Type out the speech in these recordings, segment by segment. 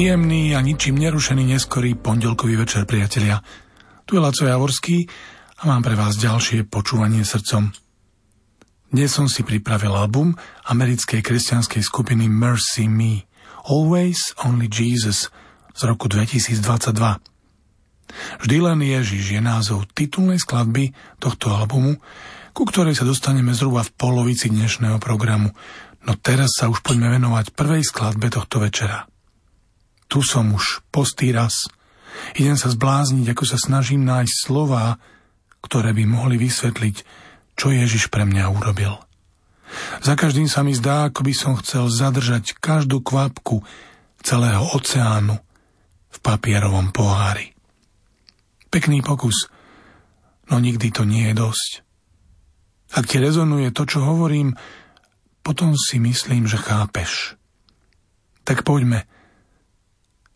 Príjemný a ničím nerušený neskorý pondelkový večer, priatelia. Tu je Laco Javorský a mám pre vás ďalšie počúvanie srdcom. Dnes som si pripravil album americkej kresťanskej skupiny Mercy Me, Always Only Jesus z roku 2022. Vždy len Ježiš je názov titulnej skladby tohto albumu, ku ktorej sa dostaneme zhruba v polovici dnešného programu, no teraz sa už poďme venovať prvej skladbe tohto večera. Tu som už, postý raz. Idem sa zblázniť, ako sa snažím nájsť slova, ktoré by mohli vysvetliť, čo Ježiš pre mňa urobil. Za každým sa mi zdá, ako by som chcel zadržať každú kvapku celého oceánu v papierovom pohári. Pekný pokus, no nikdy to nie je dosť. Ak ti rezonuje to, čo hovorím, potom si myslím, že chápeš. Tak poďme,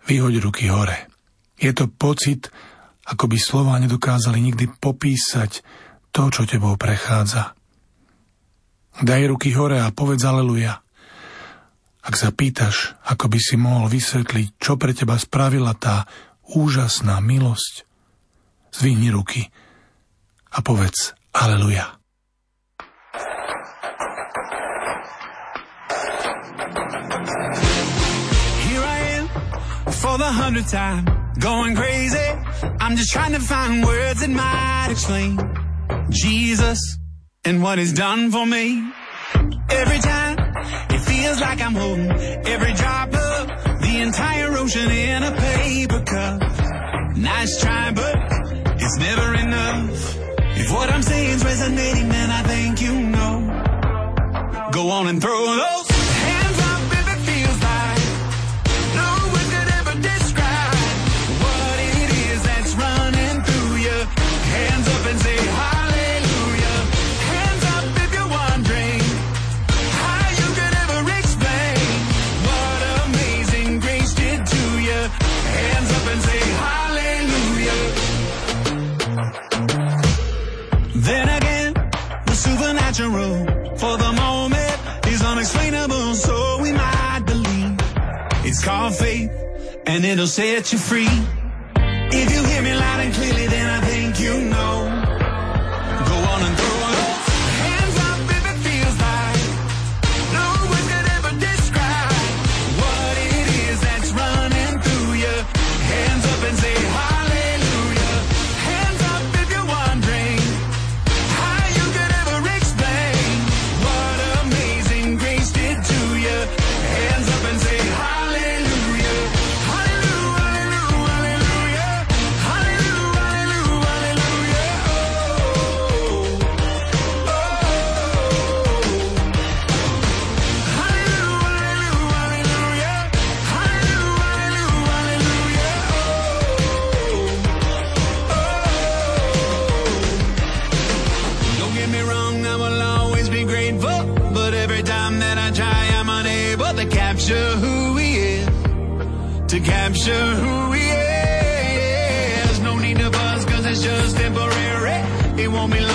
Vyhoď ruky hore. Je to pocit, ako by slova nedokázali nikdy popísať to, čo tebou prechádza. Daj ruky hore a povedz aleluja. Ak sa pýtaš, ako by si mohol vysvetliť, čo pre teba spravila tá úžasná milosť, zvihni ruky a povedz aleluja. For the hundredth time, going crazy. I'm just trying to find words that might explain Jesus and what he's done for me. Every time it feels like I'm holding every drop of the entire ocean in a paper cup. Nice try, but it's never enough. If what I'm saying's resonating, then I think you know. Go on and throw those supernatural. It'll set you free. is just temporary. It won't be long.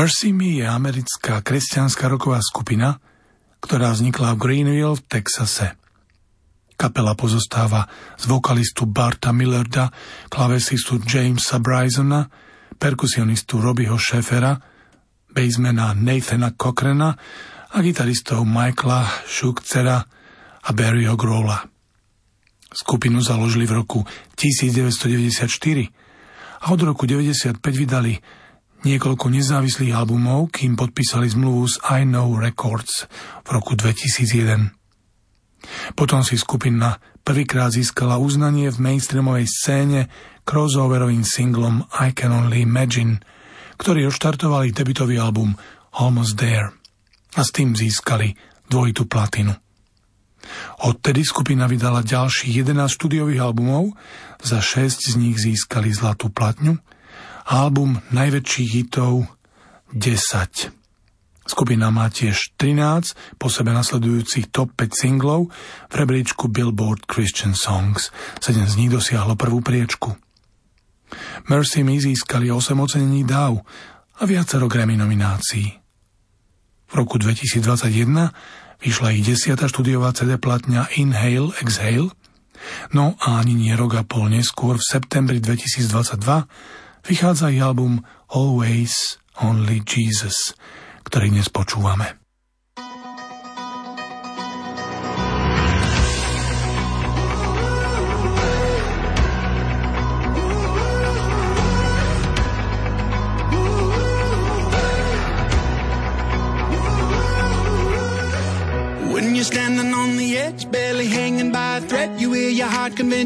Mercy Me je americká kresťanská roková skupina, ktorá vznikla v Greenville v Texase. Kapela pozostáva z vokalistu Barta Millarda, klavesistu Jamesa Brysona, perkusionistu Robbieho Scheffera, basemana Nathana Cochrana a gitaristov Michaela Schukcera a Barryho Growla. Skupinu založili v roku 1994 a od roku 1995 vydali niekoľko nezávislých albumov, kým podpísali zmluvu s I Know Records v roku 2001. Potom si skupina prvýkrát získala uznanie v mainstreamovej scéne crossoverovým singlom I Can Only Imagine, ktorý odštartovali debutový album Almost There a s tým získali dvojitú platinu. Odtedy skupina vydala ďalších 11 štúdiových albumov, za 6 z nich získali zlatú platňu album najväčších hitov 10. Skupina má tiež 13 po sebe nasledujúcich top 5 singlov v rebríčku Billboard Christian Songs. 7 z nich dosiahlo prvú priečku. Mercy Me získali 8 ocenení DAW a viacero Grammy nominácií. V roku 2021 vyšla ich desiata štúdiová CD platňa Inhale, Exhale, no a ani nie rok a pol neskôr v septembri 2022 vychádza ich album Always Only Jesus, ktorý dnes počúvame.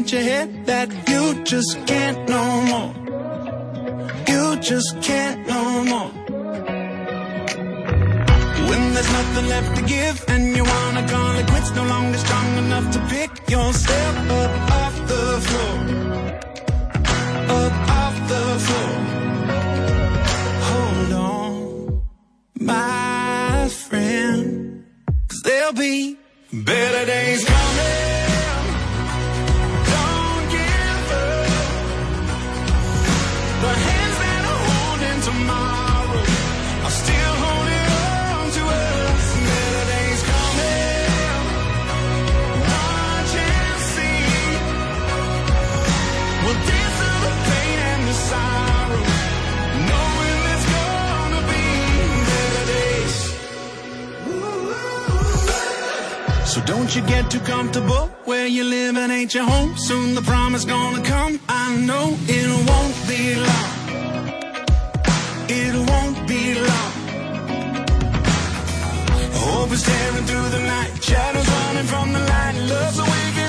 Your head that you just can't no more just can't no more. When there's nothing left to give and you wanna call it quits, no longer strong enough to pick yourself up off the floor. Up off the floor. Hold on, my friend, cause there'll be better days coming. So don't you get too comfortable where you live and ain't your home. Soon the promise gonna come. I know it won't be long. It won't be long. Hope is staring through the night. Shadows running from the light. Love's awakening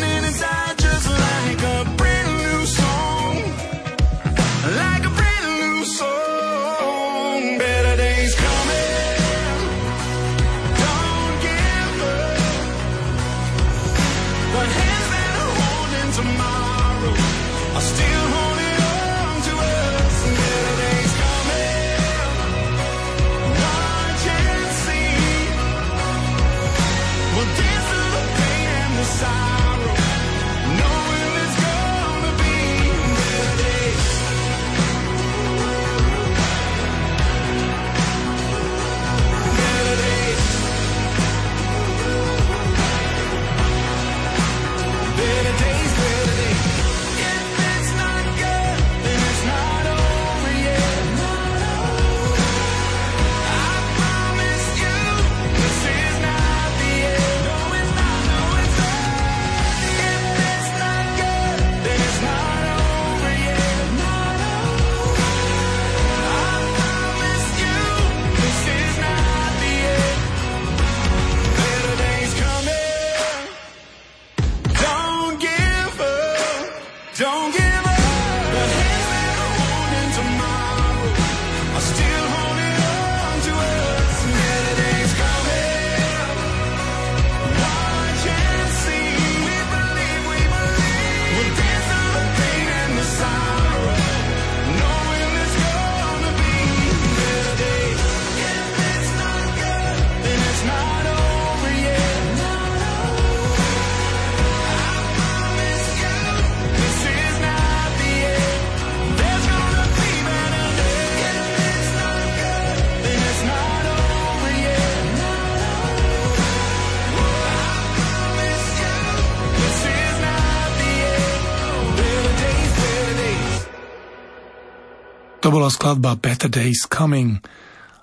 bola skladba Better Days Coming,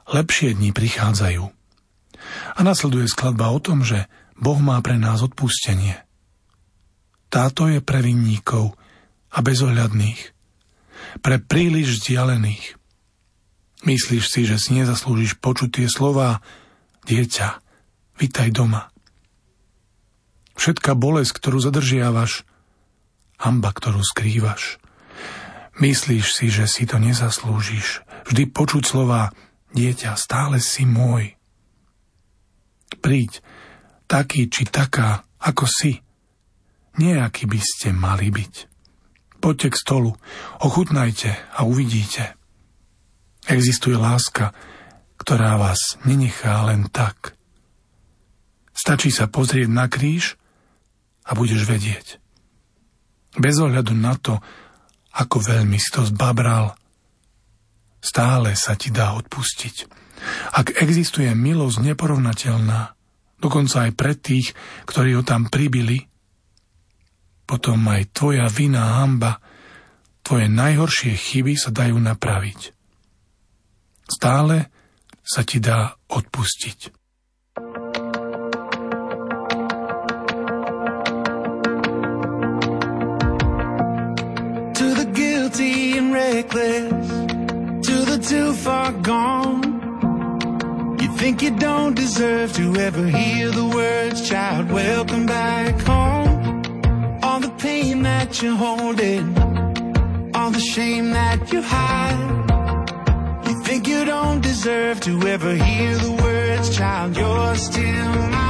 lepšie dni prichádzajú. A nasleduje skladba o tom, že Boh má pre nás odpustenie. Táto je pre vinníkov a bezohľadných, pre príliš vzdialených. Myslíš si, že si nezaslúžiš počuť tie slová, dieťa, vitaj doma. Všetká bolesť, ktorú zadržiavaš, hamba, ktorú skrývaš. Myslíš si, že si to nezaslúžiš. Vždy počuť slova, dieťa, stále si môj. Príď, taký či taká, ako si. Nejaký by ste mali byť. Poďte k stolu, ochutnajte a uvidíte. Existuje láska, ktorá vás nenechá len tak. Stačí sa pozrieť na kríž a budeš vedieť. Bez ohľadu na to, ako veľmi si to zbabral, stále sa ti dá odpustiť. Ak existuje milosť neporovnateľná, dokonca aj pre tých, ktorí ho tam pribili, potom aj tvoja vina hamba, tvoje najhoršie chyby sa dajú napraviť. Stále sa ti dá odpustiť. To the too far gone. You think you don't deserve to ever hear the words, child, welcome back home. All the pain that you're holding, all the shame that you hide. You think you don't deserve to ever hear the words, child, you're still mine.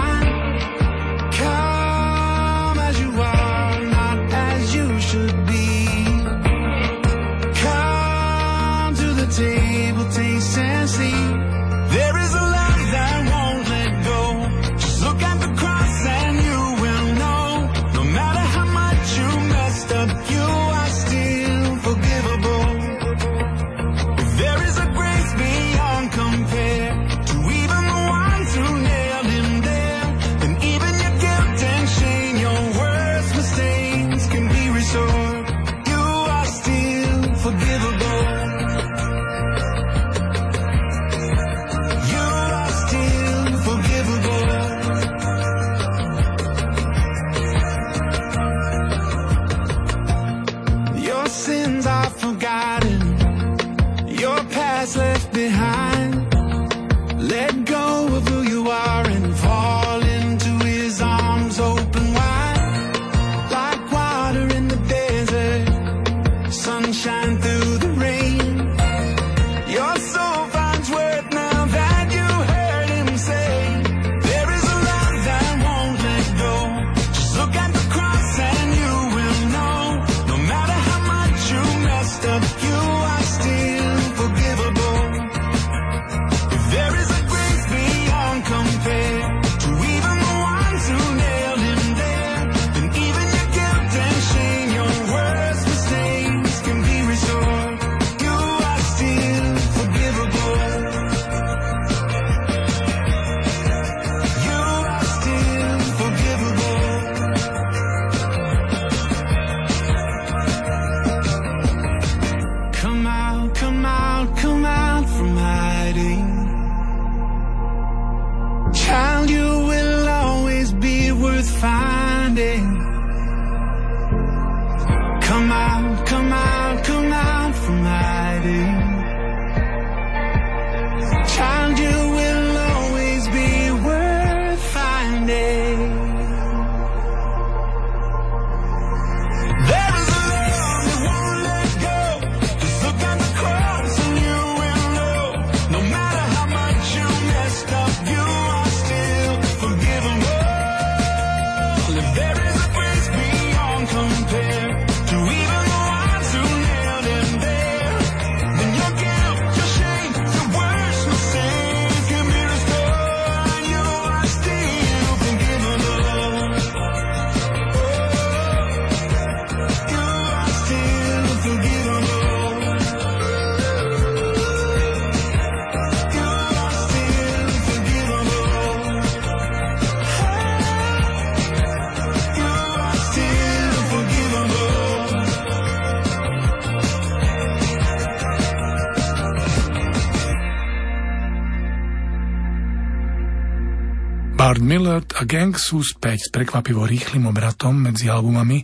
Gang sú späť s prekvapivo rýchlým obratom medzi albumami,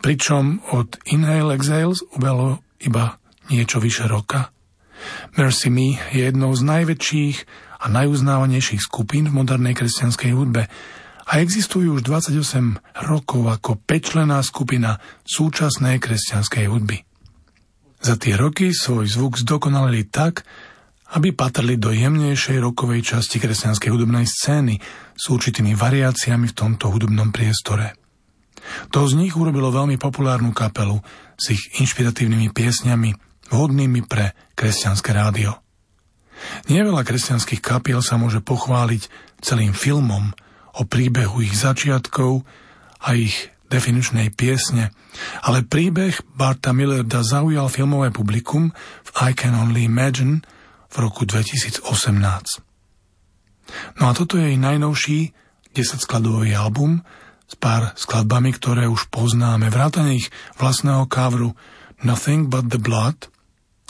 pričom od Inhale Exiles ubelo iba niečo vyše roka. Mercy Me je jednou z najväčších a najuznávanejších skupín v modernej kresťanskej hudbe a existujú už 28 rokov ako pečlená skupina súčasnej kresťanskej hudby. Za tie roky svoj zvuk zdokonalili tak, aby patrli do jemnejšej rokovej časti kresťanskej hudobnej scény s určitými variáciami v tomto hudobnom priestore. To z nich urobilo veľmi populárnu kapelu s ich inšpiratívnymi piesňami, vhodnými pre kresťanské rádio. Nieveľa kresťanských kapiel sa môže pochváliť celým filmom o príbehu ich začiatkov a ich definičnej piesne, ale príbeh Barta Millerda zaujal filmové publikum v I Can Only Imagine – v roku 2018. No a toto je jej najnovší 10-skladový album s pár skladbami, ktoré už poznáme, vrátane ich vlastného kávru Nothing But The Blood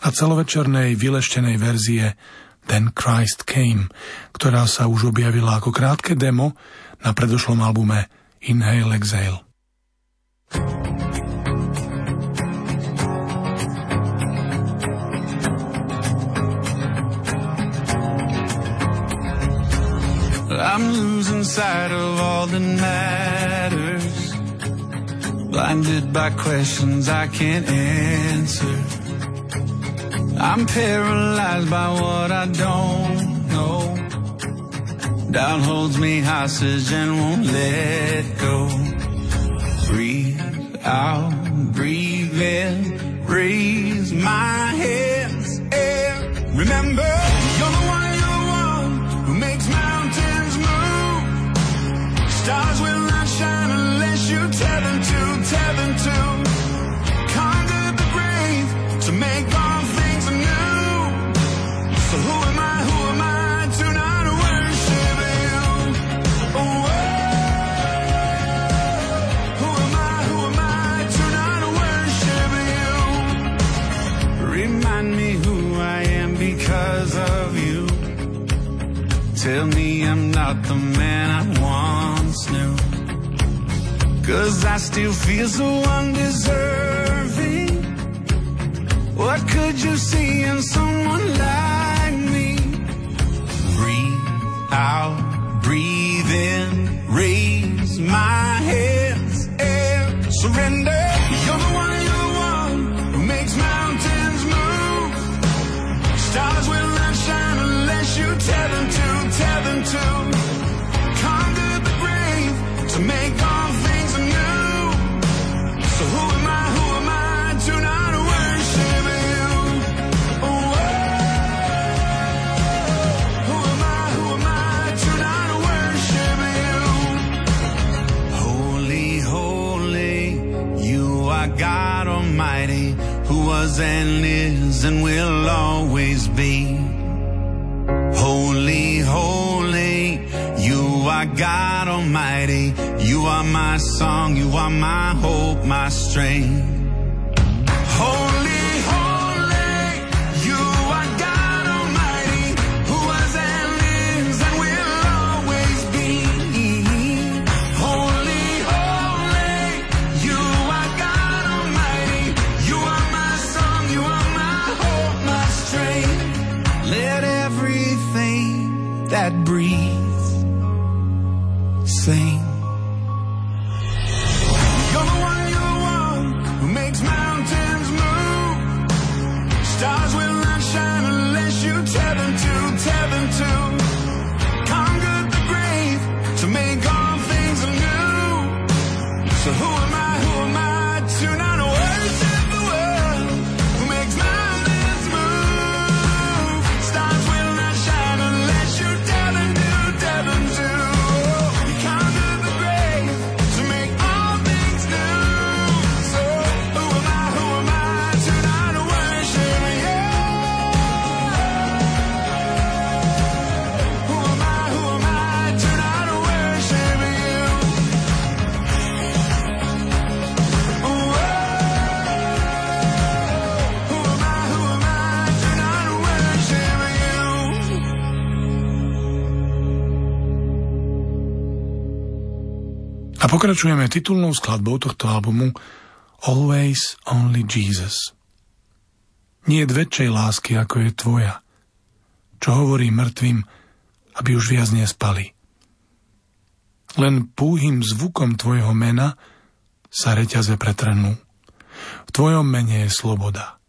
a celovečernej vyleštenej verzie Then Christ Came, ktorá sa už objavila ako krátke demo na predošlom albume Inhale Exhale. I'm losing sight of all that matters. Blinded by questions I can't answer. I'm paralyzed by what I don't know. Doubt holds me hostage and won't let go. Breathe out, breathe in, raise my hands and remember you're the one. Stars not the man I once new. Cause I still feel so undeserving. What could you see in someone like me? Breathe out, breathe in, raise my hands and surrender. You're the one, you're the one who makes mountains move. Stars will not shine unless you tell them to, tell them to. Was and is and will always be. Holy, holy, you are God Almighty. You are my song, you are my hope, my strength. Pokračujeme titulnou skladbou tohto albumu Always Only Jesus. Nie je väčšej lásky, ako je tvoja, čo hovorí mŕtvým, aby už viac nespali. Len púhým zvukom tvojho mena sa reťaze pretrenú. V tvojom mene je sloboda.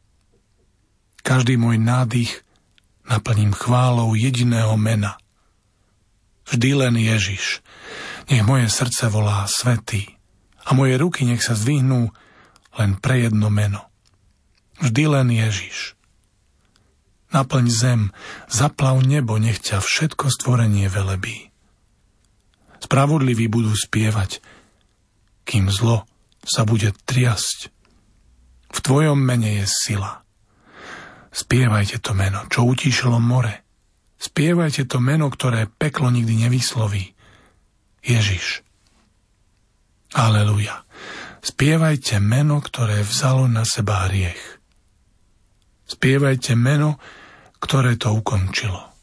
Každý môj nádych naplním chválou jediného mena. Vždy len Ježiš. Nech moje srdce volá svetý a moje ruky nech sa zdvihnú len pre jedno meno. Vždy len Ježiš. Naplň zem, zaplav nebo, nech ťa všetko stvorenie velebí. Spravodliví budú spievať, kým zlo sa bude triasť. V tvojom mene je sila. Spievajte to meno, čo utíšilo more. Spievajte to meno, ktoré peklo nikdy nevysloví. Ježiš. Aleluja. Spievajte meno, ktoré vzalo na seba hriech. Spievajte meno, ktoré to ukončilo.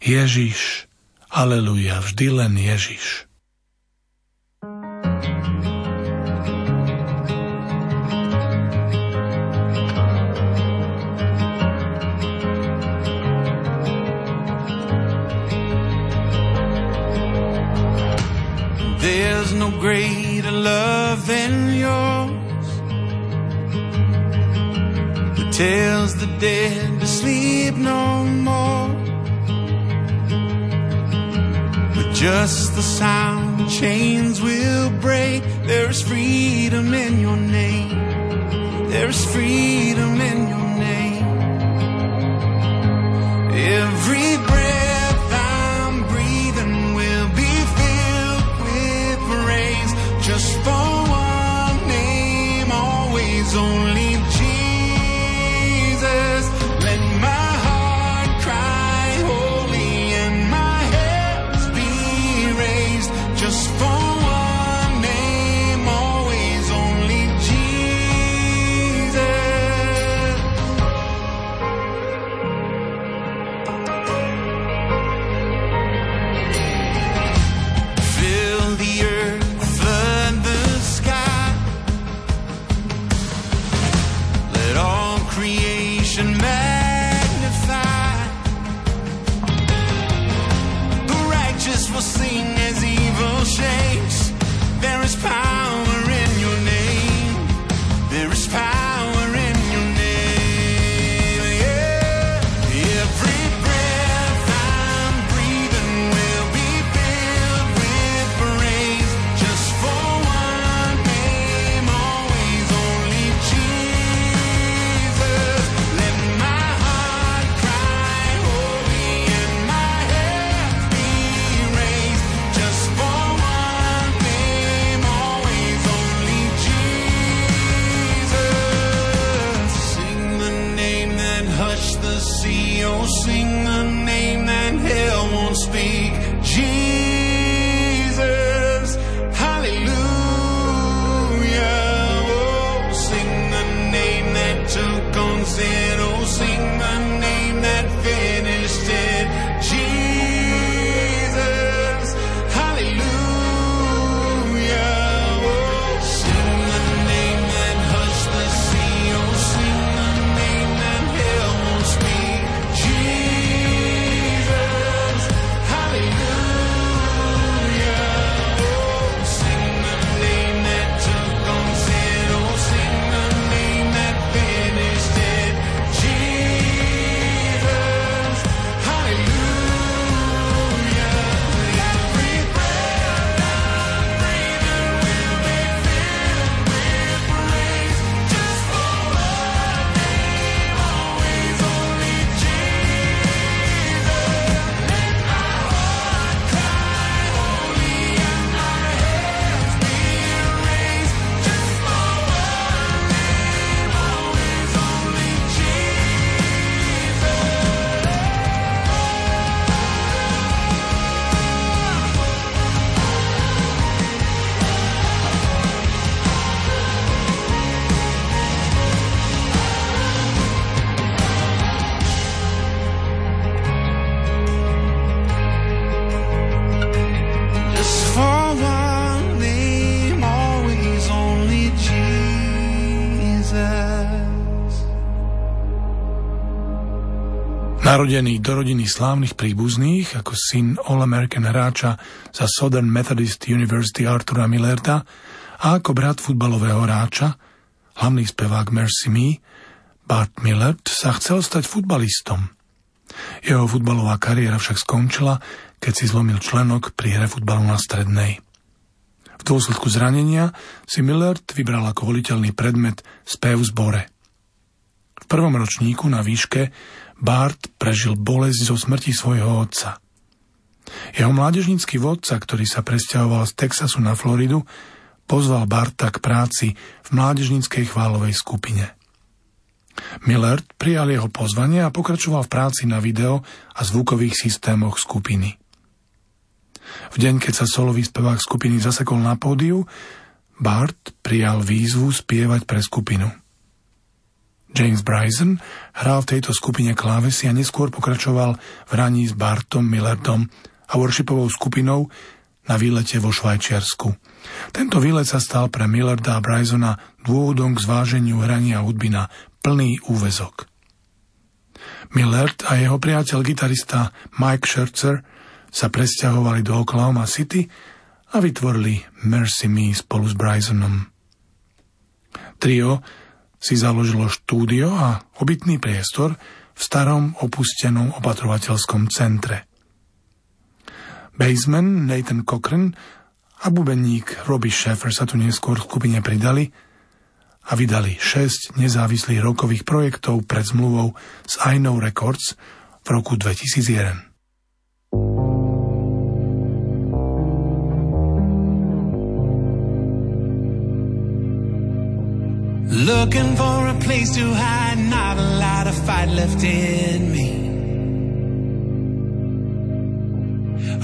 Ježiš. Aleluja. Vždy len Ježiš. No greater love than yours that tells the dead to sleep no more. With just the sound, chains will break. There's freedom in your name. There's freedom in your name. sin. Narodený do rodiny slávnych príbuzných, ako syn All-American hráča za Southern Methodist University Artura Millerta a ako brat futbalového hráča, hlavný spevák Mercy Me, Bart Millert sa chcel stať futbalistom. Jeho futbalová kariéra však skončila, keď si zlomil členok pri hre futbalu na strednej. V dôsledku zranenia si Millert vybral ako voliteľný predmet spev zbore. V prvom ročníku na výške Bart prežil bolesť zo smrti svojho otca. Jeho mládežnícky vodca, ktorý sa presťahoval z Texasu na Floridu, pozval Barta k práci v mládežníckej chválovej skupine. Millard prijal jeho pozvanie a pokračoval v práci na video a zvukových systémoch skupiny. V deň, keď sa solový spevák skupiny zasekol na pódiu, Bart prijal výzvu spievať pre skupinu. James Bryson hral v tejto skupine klávesy a neskôr pokračoval v hraní s Bartom Millertom a worshipovou skupinou na výlete vo Švajčiarsku. Tento výlet sa stal pre Millarda a Brysona dôvodom k zváženiu hrania hudby na plný úvezok. Millard a jeho priateľ gitarista Mike Scherzer sa presťahovali do Oklahoma City a vytvorili Mercy Me spolu s Brysonom. Trio si založilo štúdio a obytný priestor v starom opustenom opatrovateľskom centre. Baseman Nathan Cochran a bubeník Robbie Sheffer sa tu neskôr v skupine pridali a vydali 6 nezávislých rokových projektov pred zmluvou s Ainou Records v roku 2001. Looking for a place to hide, not a lot of fight left in me.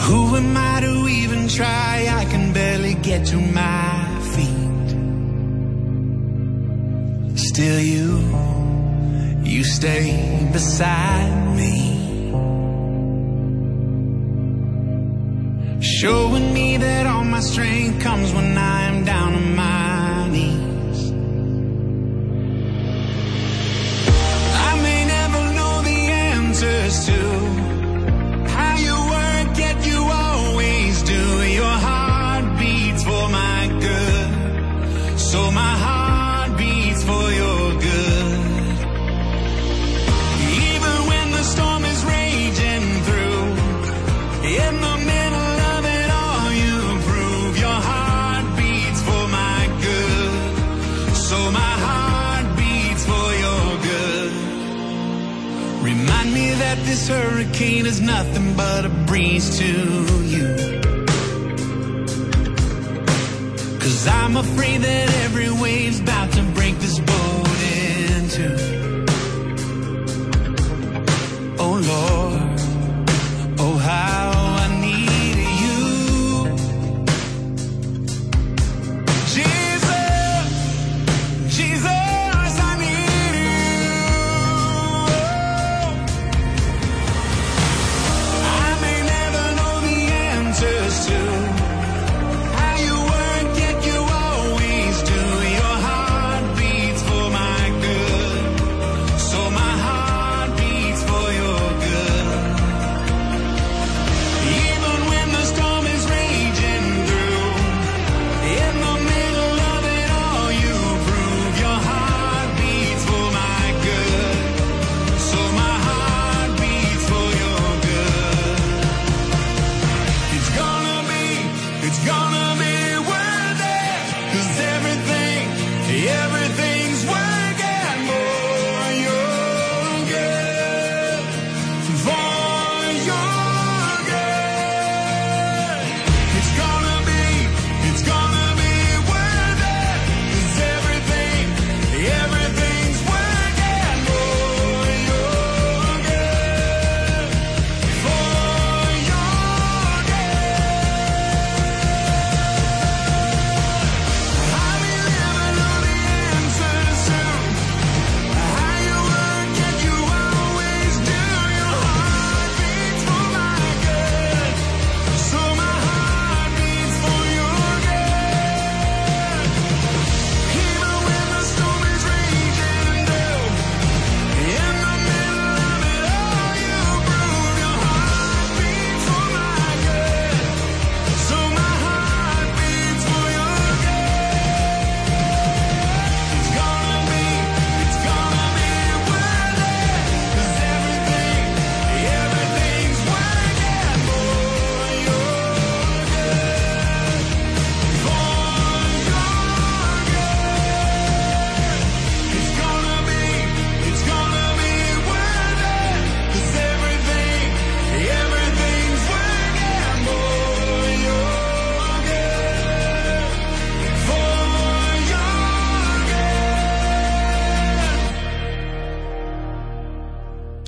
Who am I to even try? I can barely get to my feet. Still, you, you stay beside me. Showing me that all my strength comes when I am down on my answers to this hurricane is nothing but a breeze to you. Cause I'm afraid that every wave's about to break this boat in two.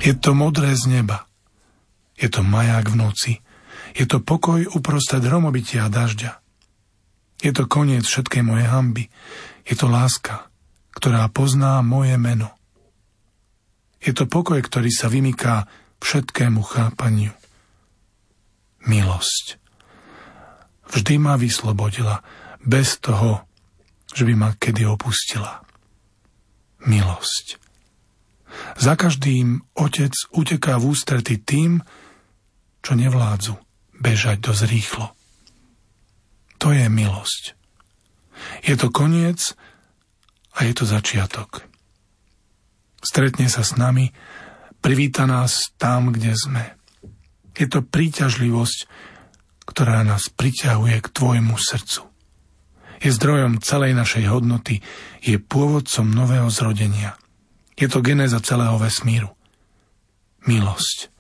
Je to modré z neba. Je to maják v noci. Je to pokoj uprostred hromobitia a dažďa. Je to koniec všetkej mojej hamby. Je to láska, ktorá pozná moje meno. Je to pokoj, ktorý sa vymyká všetkému chápaniu. Milosť. Vždy ma vyslobodila, bez toho, že by ma kedy opustila. Milosť. Za každým otec uteká v ústrety tým, čo nevládzu bežať dosť rýchlo. To je milosť. Je to koniec a je to začiatok. Stretne sa s nami, privíta nás tam, kde sme. Je to príťažlivosť, ktorá nás priťahuje k tvojmu srdcu. Je zdrojom celej našej hodnoty, je pôvodcom nového zrodenia. Je to genéza celého vesmíru. Milosť.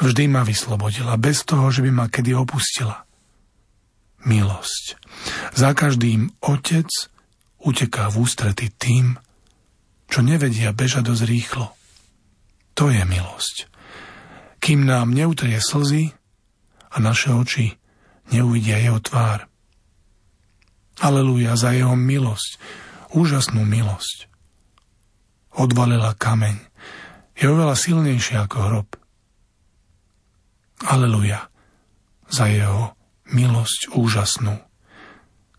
Vždy ma vyslobodila, bez toho, že by ma kedy opustila. Milosť. Za každým otec uteká v ústrety tým, čo nevedia bežať dosť rýchlo. To je milosť. Kým nám neutrie slzy a naše oči neuvidia jeho tvár. Aleluja za jeho milosť, úžasnú milosť. Odvalila kameň. Je oveľa silnejšia ako hrob. Aleluja za jeho milosť úžasnú.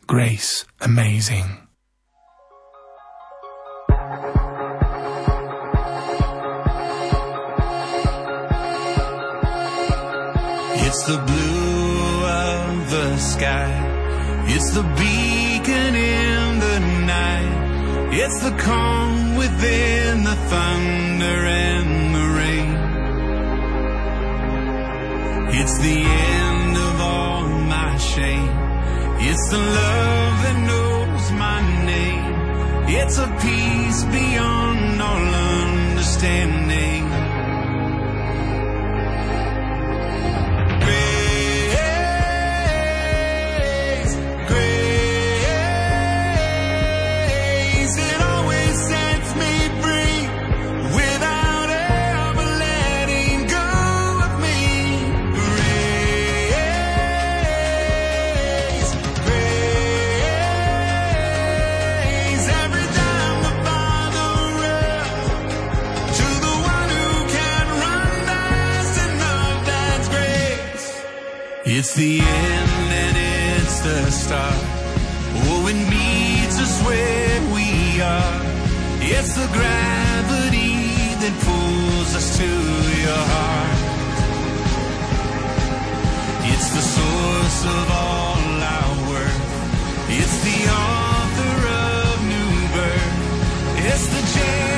Grace amazing. It's the blue of the sky. It's the beacon in the night. It's the calm within the thunder and the rain. It's the end of all my shame. It's the love that knows my name. It's a peace beyond all understanding. It's the end and it's the start. Oh, it meets us where we are. It's the gravity that pulls us to your heart. It's the source of all our worth. It's the author of new birth. It's the genesis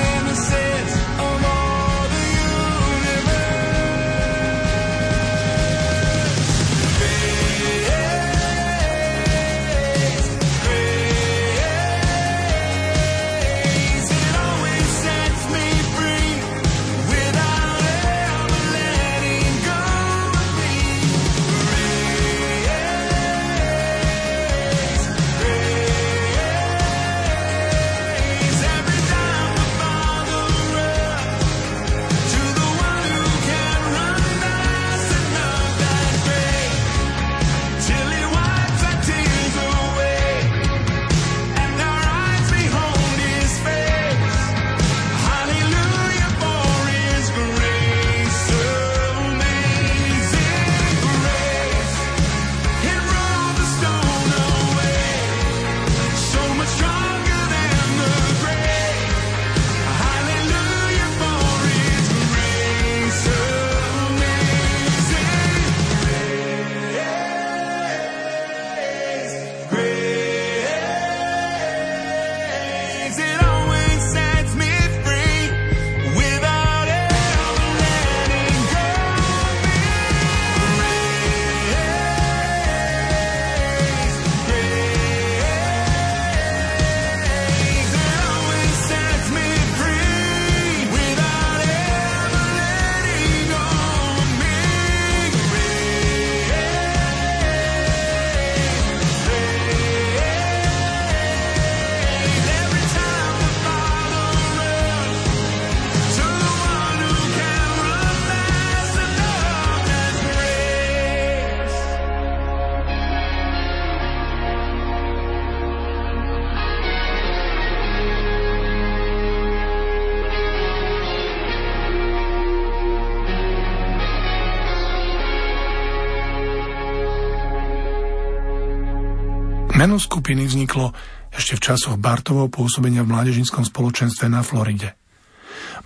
Meno skupiny vzniklo ešte v časoch Bartovho pôsobenia v mládežinskom spoločenstve na Floride.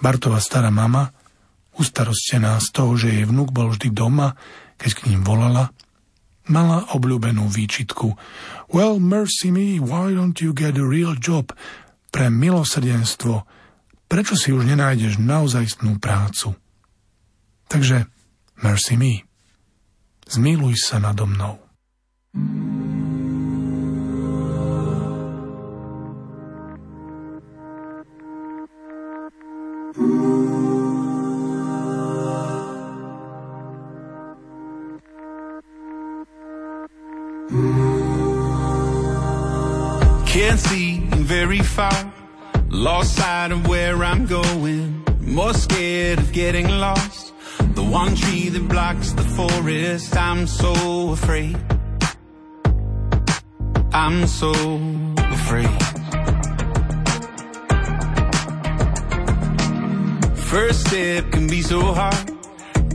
Bartova stará mama, ustarostená z toho, že jej vnúk bol vždy doma, keď k ním volala, mala obľúbenú výčitku Well, mercy me, why don't you get a real job? Pre milosrdenstvo, prečo si už nenájdeš naozajstnú prácu? Takže, mercy me, zmiluj sa nado mnou. Can't lost sight of where I'm going, more scared of getting lost. The one tree that blocks the forest, I'm so afraid. I'm so afraid. First step can be so hard,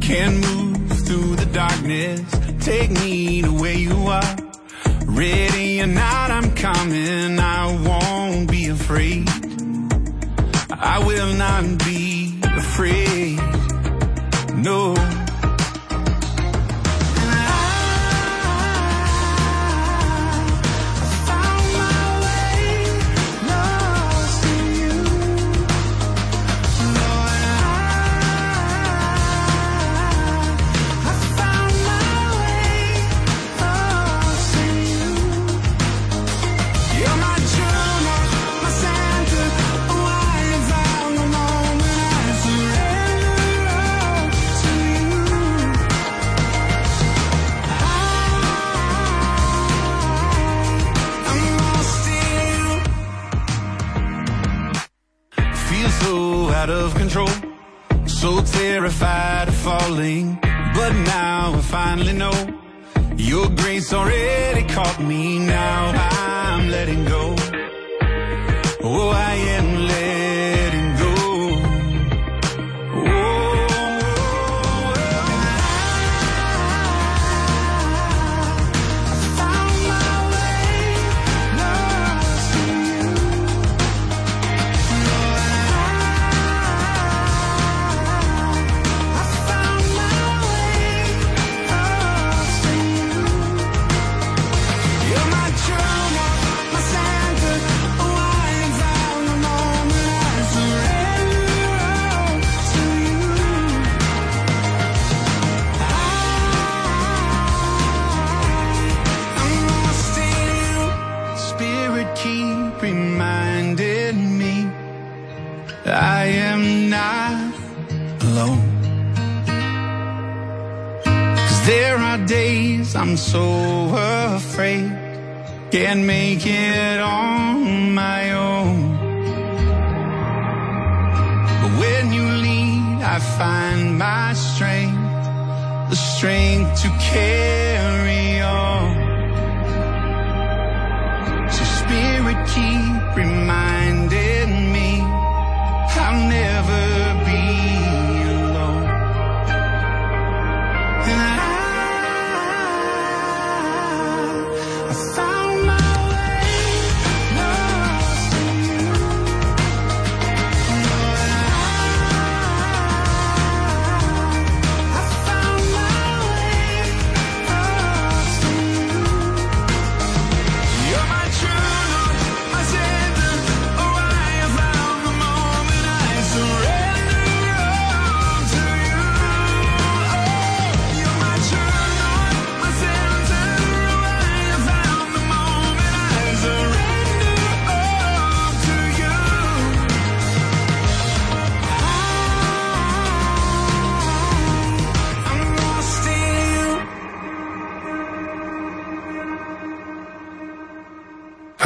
can't move through the darkness. Take me to where you are. Ready or not, I'm coming. I won't be afraid. I will not be afraid. No. Falling. But now I finally know your grace already caught me. Now I'm letting go.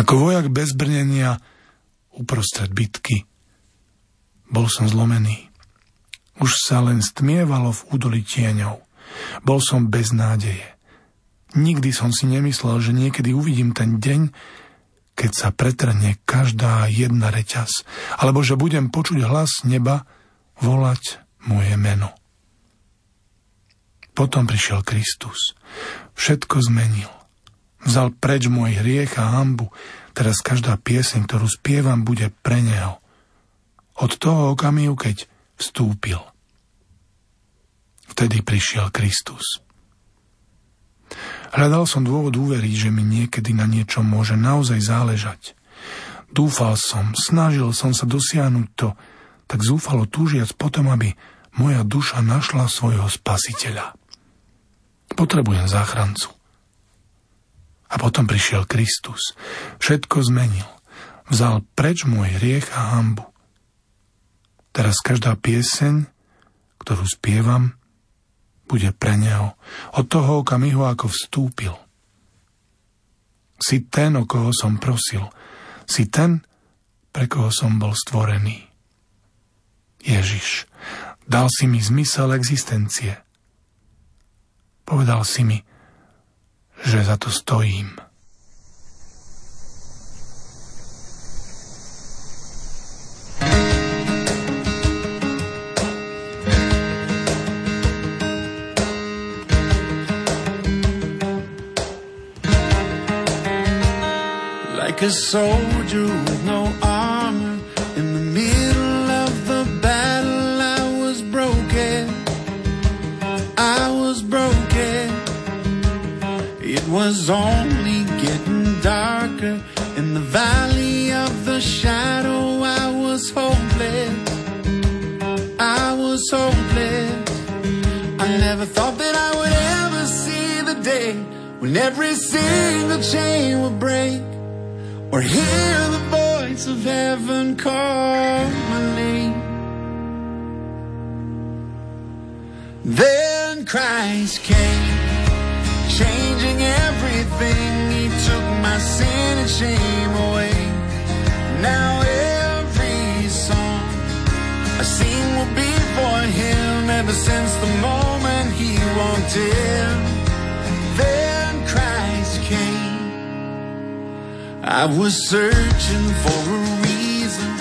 Ako vojak bez brnenia uprostred bitky. Bol som zlomený. Už sa len stmievalo v údoli tieňov. Bol som bez nádeje. Nikdy som si nemyslel, že niekedy uvidím ten deň, keď sa pretrhne každá jedna reťaz, alebo že budem počuť hlas neba volať moje meno. Potom prišiel Kristus. Všetko zmenil. Vzal preč môj hriech a hambu. Teraz každá pieseň, ktorú spievam, bude pre Neho. Od toho okamihu, keď vstúpil. Vtedy prišiel Kristus. Hľadal som dôvod uveriť, že mi niekedy na niečom môže naozaj záležať. Dúfal som, snažil som sa dosiahnuť to, tak zúfalo túžiac potom, aby moja duša našla svojho spasiteľa. Potrebujem záchrancu. A potom prišiel Kristus. Všetko zmenil. Vzal preč môj hriech a hambu. Teraz každá pieseň, ktorú spievam, bude pre neho. Od toho okamihu, ako vstúpil. Si ten, o koho som prosil. Si ten, pre koho som bol stvorený. Ježiš, dal si mi zmysel existencie. Povedal si mi, že za to stojím. Like a soldier was only getting darker in the valley of the shadow. I was hopeless. I was hopeless. I never thought that I would ever see the day when every single chain would break or hear the voice of heaven call my name. Then Christ came, changing everything. He took my sin and shame away. Now every song I sing will be for Him ever since the moment He walked in. Then Christ came. I was searching for a reason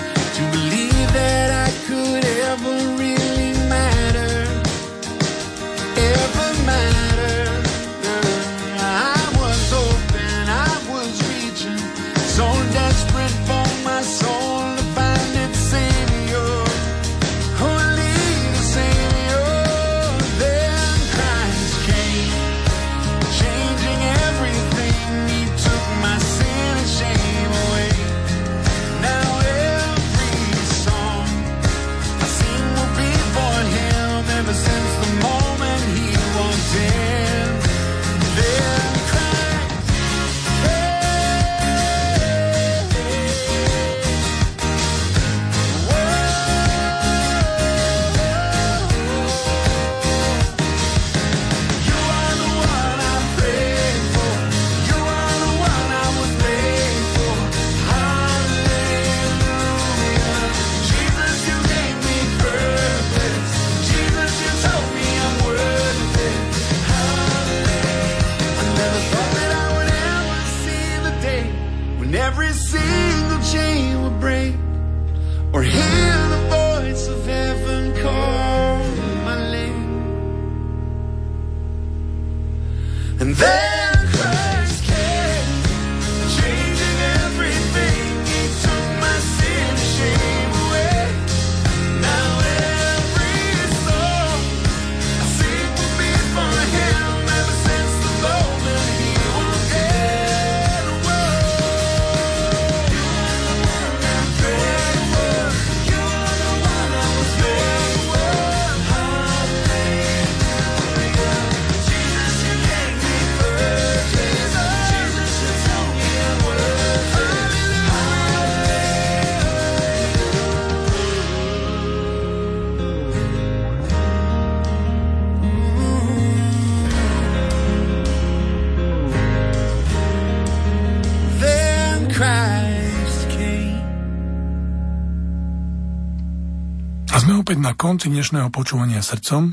Na konci dnešného počúvania srdcom,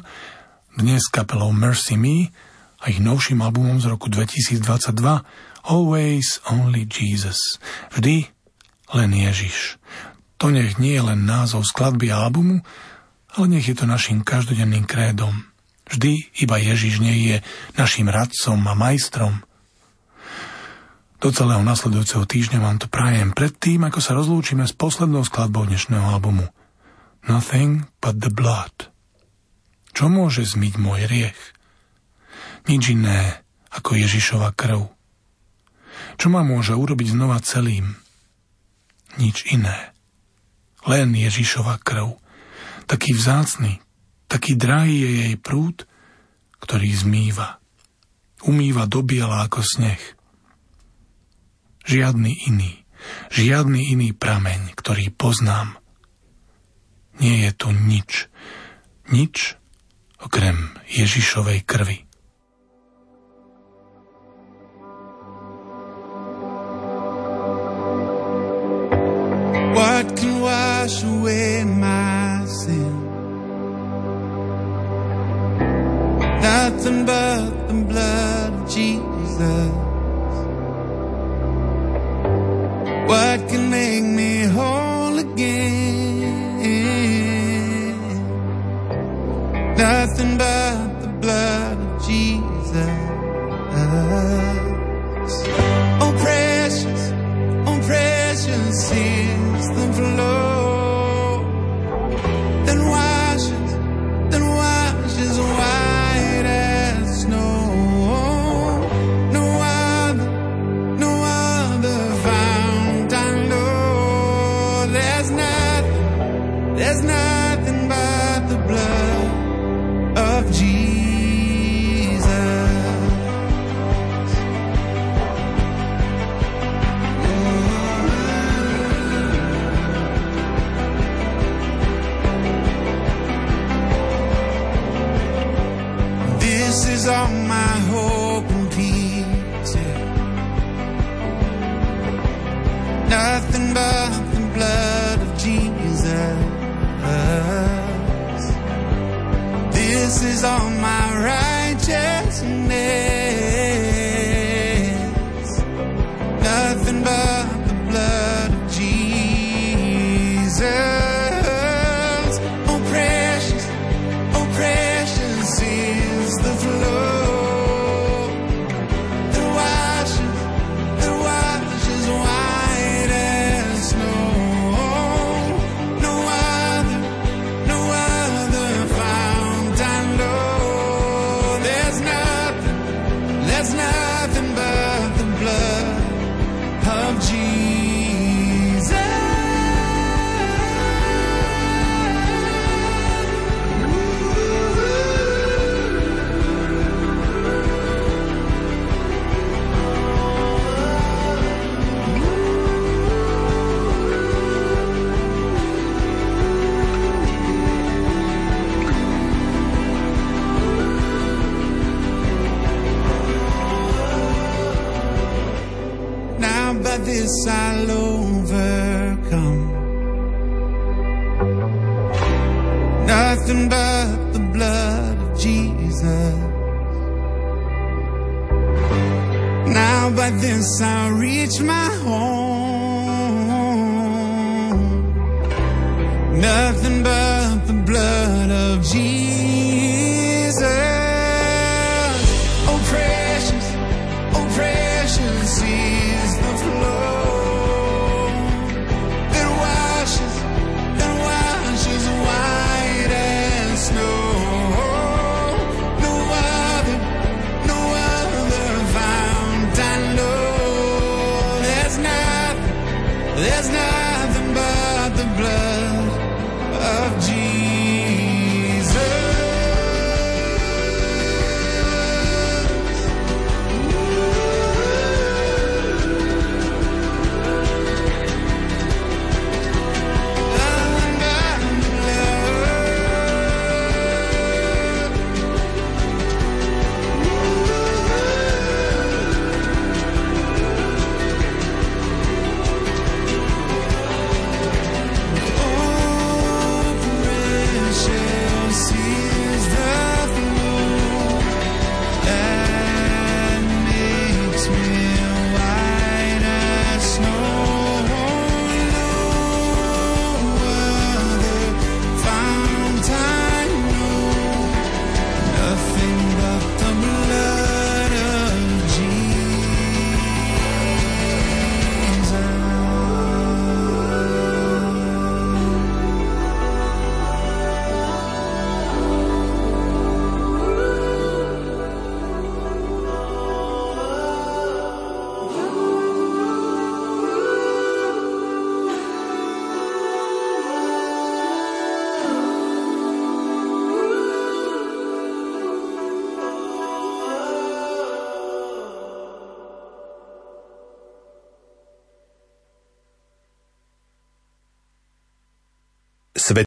dnes kapelou Mercy Me a ich novším albumom z roku 2022 Always Only Jesus. Vždy len Ježiš. To nech nie je len názov skladby albumu, ale nech je to našim každodenným krédom. Vždy iba Ježiš nie je našim radcom a majstrom. Do celého nasledujúceho týždňa vám to prajem predtým, ako sa rozlúčime s poslednou skladbou dnešného albumu – Nothing but the blood. Čo môže zmyť môj riech? Nič iné ako Ježišova krv. Čo ma môže urobiť znova celým? Nič iné. Len Ježišova krv. Taký vzácny, taký drahý je jej prúd, ktorý zmýva. Umýva do biela ako sneh. Žiadny iný, žiadny iný prameň, ktorý poznám – nie je tu nič. Nič okrem Ježišovej krvi.